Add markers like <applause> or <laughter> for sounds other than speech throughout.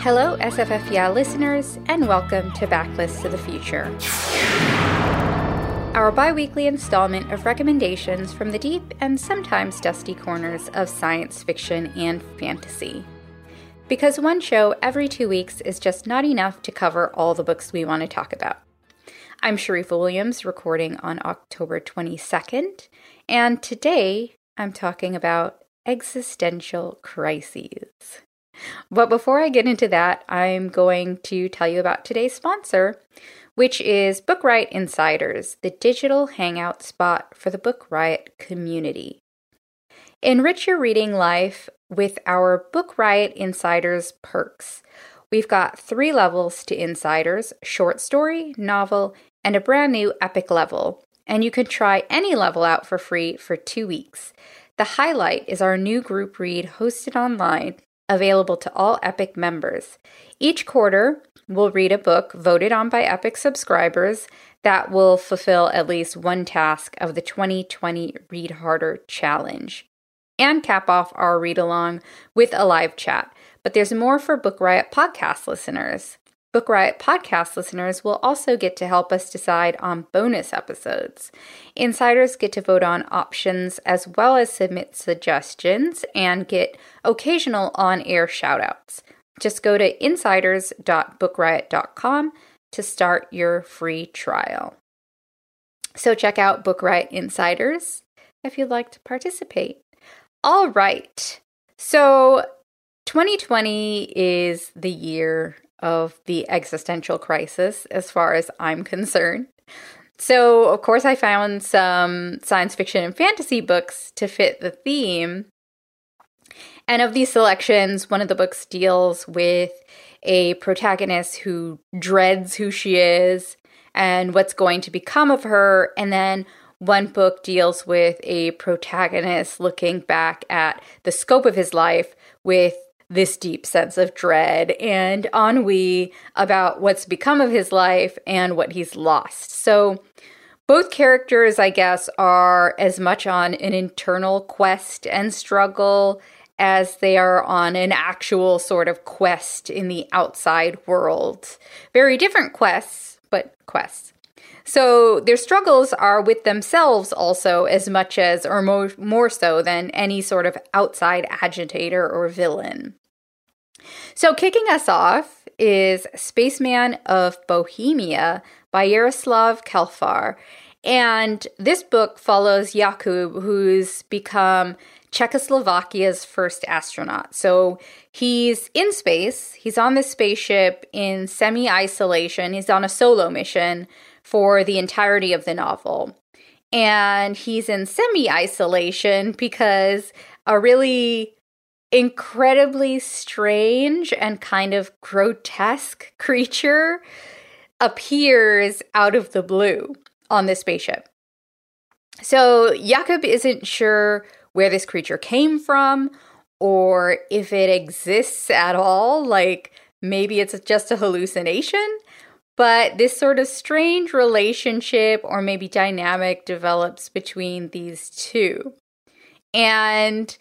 Hello, SFF listeners, and welcome to Backlist to the Future. Our bi weekly installment of recommendations from the deep and sometimes dusty corners of science fiction and fantasy. Because one show every two weeks is just not enough to cover all the books we want to talk about. I'm Sharifa Williams, recording on October 22nd, and today I'm talking about existential crises. But before I get into that, I'm going to tell you about today's sponsor, which is Book Riot Insiders, the digital hangout spot for the Book Riot community. Enrich your reading life with our Book Riot Insiders perks. We've got three levels to Insiders short story, novel, and a brand new epic level. And you can try any level out for free for two weeks. The highlight is our new group read hosted online available to all Epic members. Each quarter, we'll read a book voted on by Epic subscribers that will fulfill at least one task of the 2020 Read Harder Challenge and cap off our read along with a live chat. But there's more for Book Riot podcast listeners. Book Riot podcast listeners will also get to help us decide on bonus episodes. Insiders get to vote on options as well as submit suggestions and get occasional on air shoutouts. Just go to insiders.bookriot.com to start your free trial. So check out Book Riot Insiders if you'd like to participate. All right. So 2020 is the year of the existential crisis as far as I'm concerned. So, of course, I found some science fiction and fantasy books to fit the theme. And of these selections, one of the books deals with a protagonist who dreads who she is and what's going to become of her. And then one book deals with a protagonist looking back at the scope of his life with this deep sense of dread and ennui about what's become of his life and what he's lost. So, both characters, I guess, are as much on an internal quest and struggle as they are on an actual sort of quest in the outside world. Very different quests, but quests. So their struggles are with themselves also as much as or more, more so than any sort of outside agitator or villain. So kicking us off is Spaceman of Bohemia by Jaroslav Kalfar. And this book follows Jakub, who's become Czechoslovakia's first astronaut. So he's in space, he's on this spaceship in semi isolation, he's on a solo mission for the entirety of the novel. And he's in semi isolation because a really incredibly strange and kind of grotesque <laughs> creature appears out of the blue on this spaceship. So Jakub isn't sure where this creature came from or if it exists at all. Like maybe it's just a hallucination. But this sort of strange relationship or maybe dynamic develops between these two. And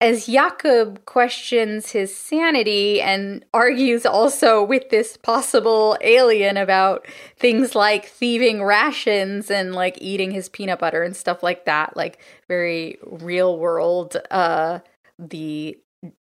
as Jakub questions his sanity and argues also with this possible alien about things like thieving rations and like eating his peanut butter and stuff like that, like very real world, uh, the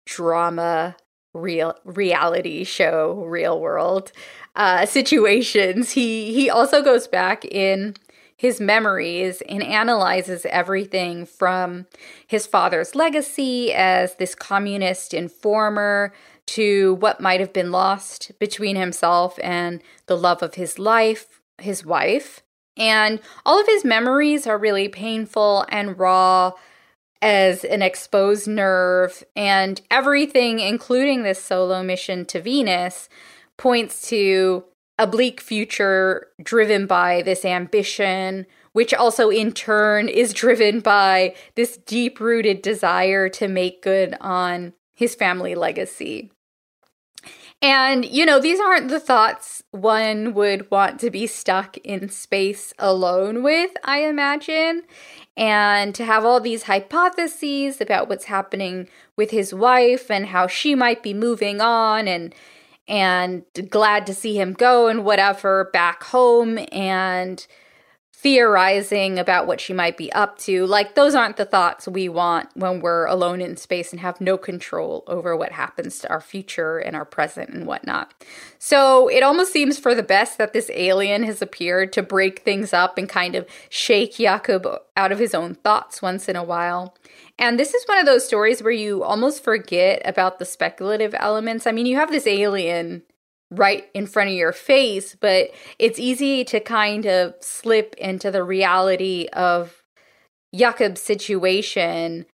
drama real reality show real world uh, situations. He he also goes back in his memories and analyzes everything from his father's legacy as this communist informer to what might have been lost between himself and the love of his life, his wife. And all of his memories are really painful and raw as an exposed nerve, and everything, including this solo mission to Venus, points to a bleak future driven by this ambition, which also in turn is driven by this deep rooted desire to make good on his family legacy. And, you know, these aren't the thoughts one would want to be stuck in space alone with, I imagine. And to have all these hypotheses about what's happening with his wife and how she might be moving on and and glad to see him go and whatever back home. And theorizing about what she might be up to. Like, those aren't the thoughts we want when we're alone in space and have no control over what happens to our future and our present and whatnot. So, it almost seems for the best that this alien has appeared to break things up and kind of shake Jakub out of his own thoughts once in a while. And this is one of those stories where you almost forget about the speculative elements. I mean, you have this alien right in front of your face, but it's easy to kind of slip into the reality of Jakub's situation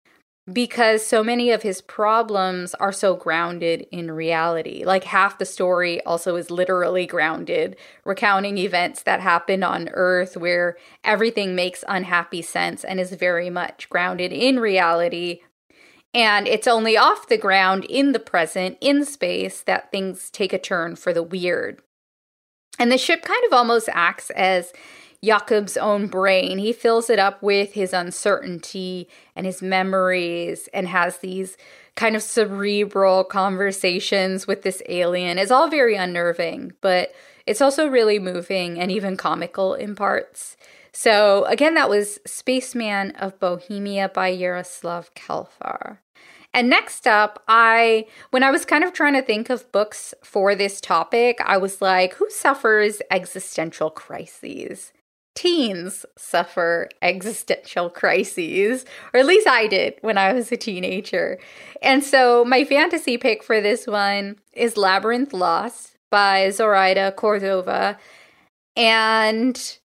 because so many of his problems are so grounded in reality. Like half the story also is literally grounded, recounting events that happened on Earth where everything makes unhappy sense and is very much grounded in reality and it's only off the ground in the present, in space, that things take a turn for the weird. And the ship kind of almost acts as Jakub's own brain. He fills it up with his uncertainty and his memories and has these kind of cerebral conversations with this alien. It's all very unnerving, but it's also really moving and even comical in parts. So, again, that was Spaceman of Bohemia by Jaroslav Kalfar. And next up, I, when I was kind of trying to think of books for this topic, I was like, who suffers existential crises? Teens suffer existential crises, or at least I did when I was a teenager. And so my fantasy pick for this one is Labyrinth Lost by Zoraida Cordova. And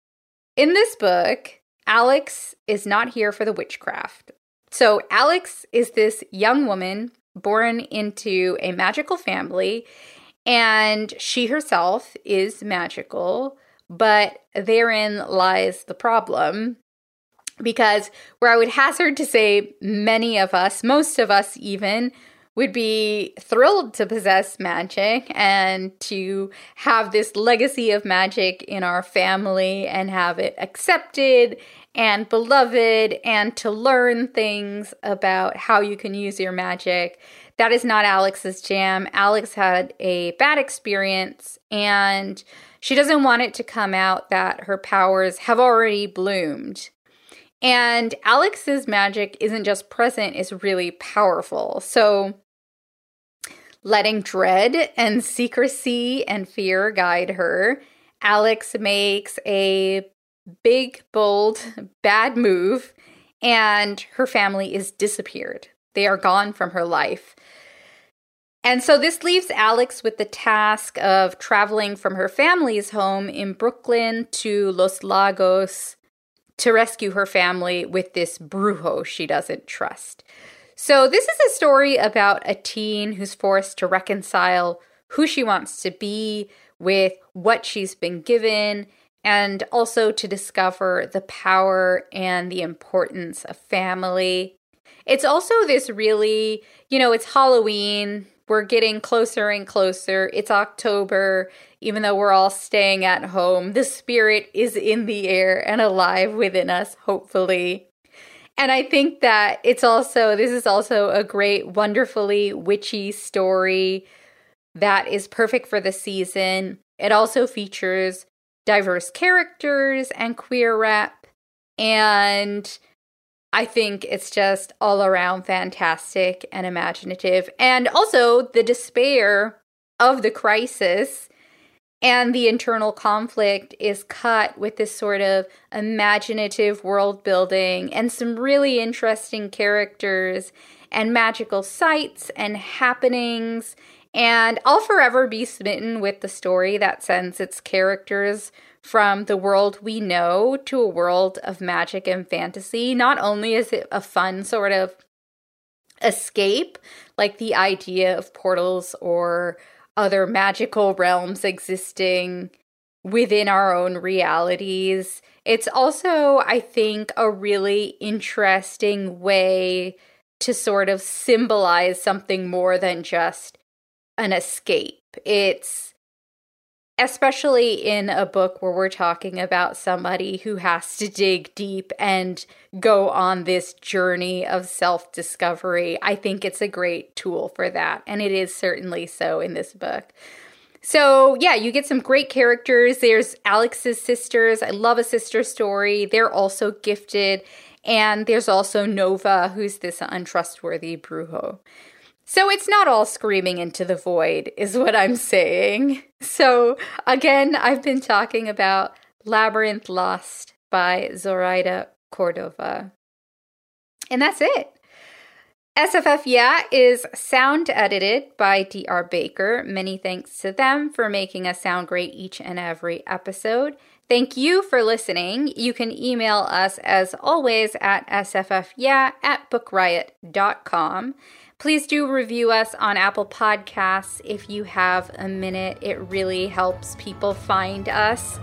in this book, Alex is not here for the witchcraft. So, Alex is this young woman born into a magical family, and she herself is magical, but therein lies the problem. Because where I would hazard to say many of us, most of us even, would be thrilled to possess magic and to have this legacy of magic in our family and have it accepted and beloved and to learn things about how you can use your magic. That is not Alex's jam. Alex had a bad experience and she doesn't want it to come out that her powers have already bloomed. And Alex's magic isn't just present, it's really powerful. So, letting dread and secrecy and fear guide her, Alex makes a big, bold, bad move, and her family is disappeared. They are gone from her life. And so this leaves Alex with the task of traveling from her family's home in Brooklyn to Los Lagos to rescue her family with this brujo she doesn't trust. So, this is a story about a teen who's forced to reconcile who she wants to be with what she's been given and also to discover the power and the importance of family. It's also this really, you know, it's Halloween. We're getting closer and closer. It's October. Even though we're all staying at home, the spirit is in the air and alive within us, hopefully. And I think that it's also, this is also a great, wonderfully witchy story that is perfect for the season. It also features diverse characters and queer rep. And I think it's just all around fantastic and imaginative. And also the despair of the crisis and the internal conflict is cut with this sort of imaginative world building and some really interesting characters and magical sights and happenings and I'll forever be smitten with the story that sends its characters from the world we know to a world of magic and fantasy. Not only is it a fun sort of escape, like the idea of portals or other magical realms existing within our own realities. It's also, I think, a really interesting way to sort of symbolize something more than just an escape. It's especially in a book where we're talking about somebody who has to dig deep and go on this journey of self discovery. I think it's a great tool for that, and it is certainly so in this book. So, yeah, you get some great characters. There's Alex's sisters. I love a sister story. They're also gifted. And there's also Nova, who's this untrustworthy brujo. So it's not all screaming into the void, is what I'm saying. So again, I've been talking about Labyrinth Lost by Zoraida Cordova. And that's it. SFF Yeah is sound edited by DR Baker. Many thanks to them for making us sound great each and every episode. Thank you for listening. You can email us as always at sffyeah at bookriot.com. Please do review us on Apple Podcasts if you have a minute. It really helps people find us.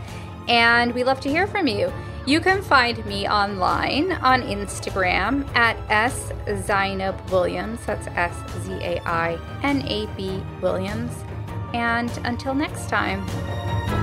And we love to hear from you. You can find me online on Instagram at S Zainab Williams. That's S Z A I N A B Williams. And until next time.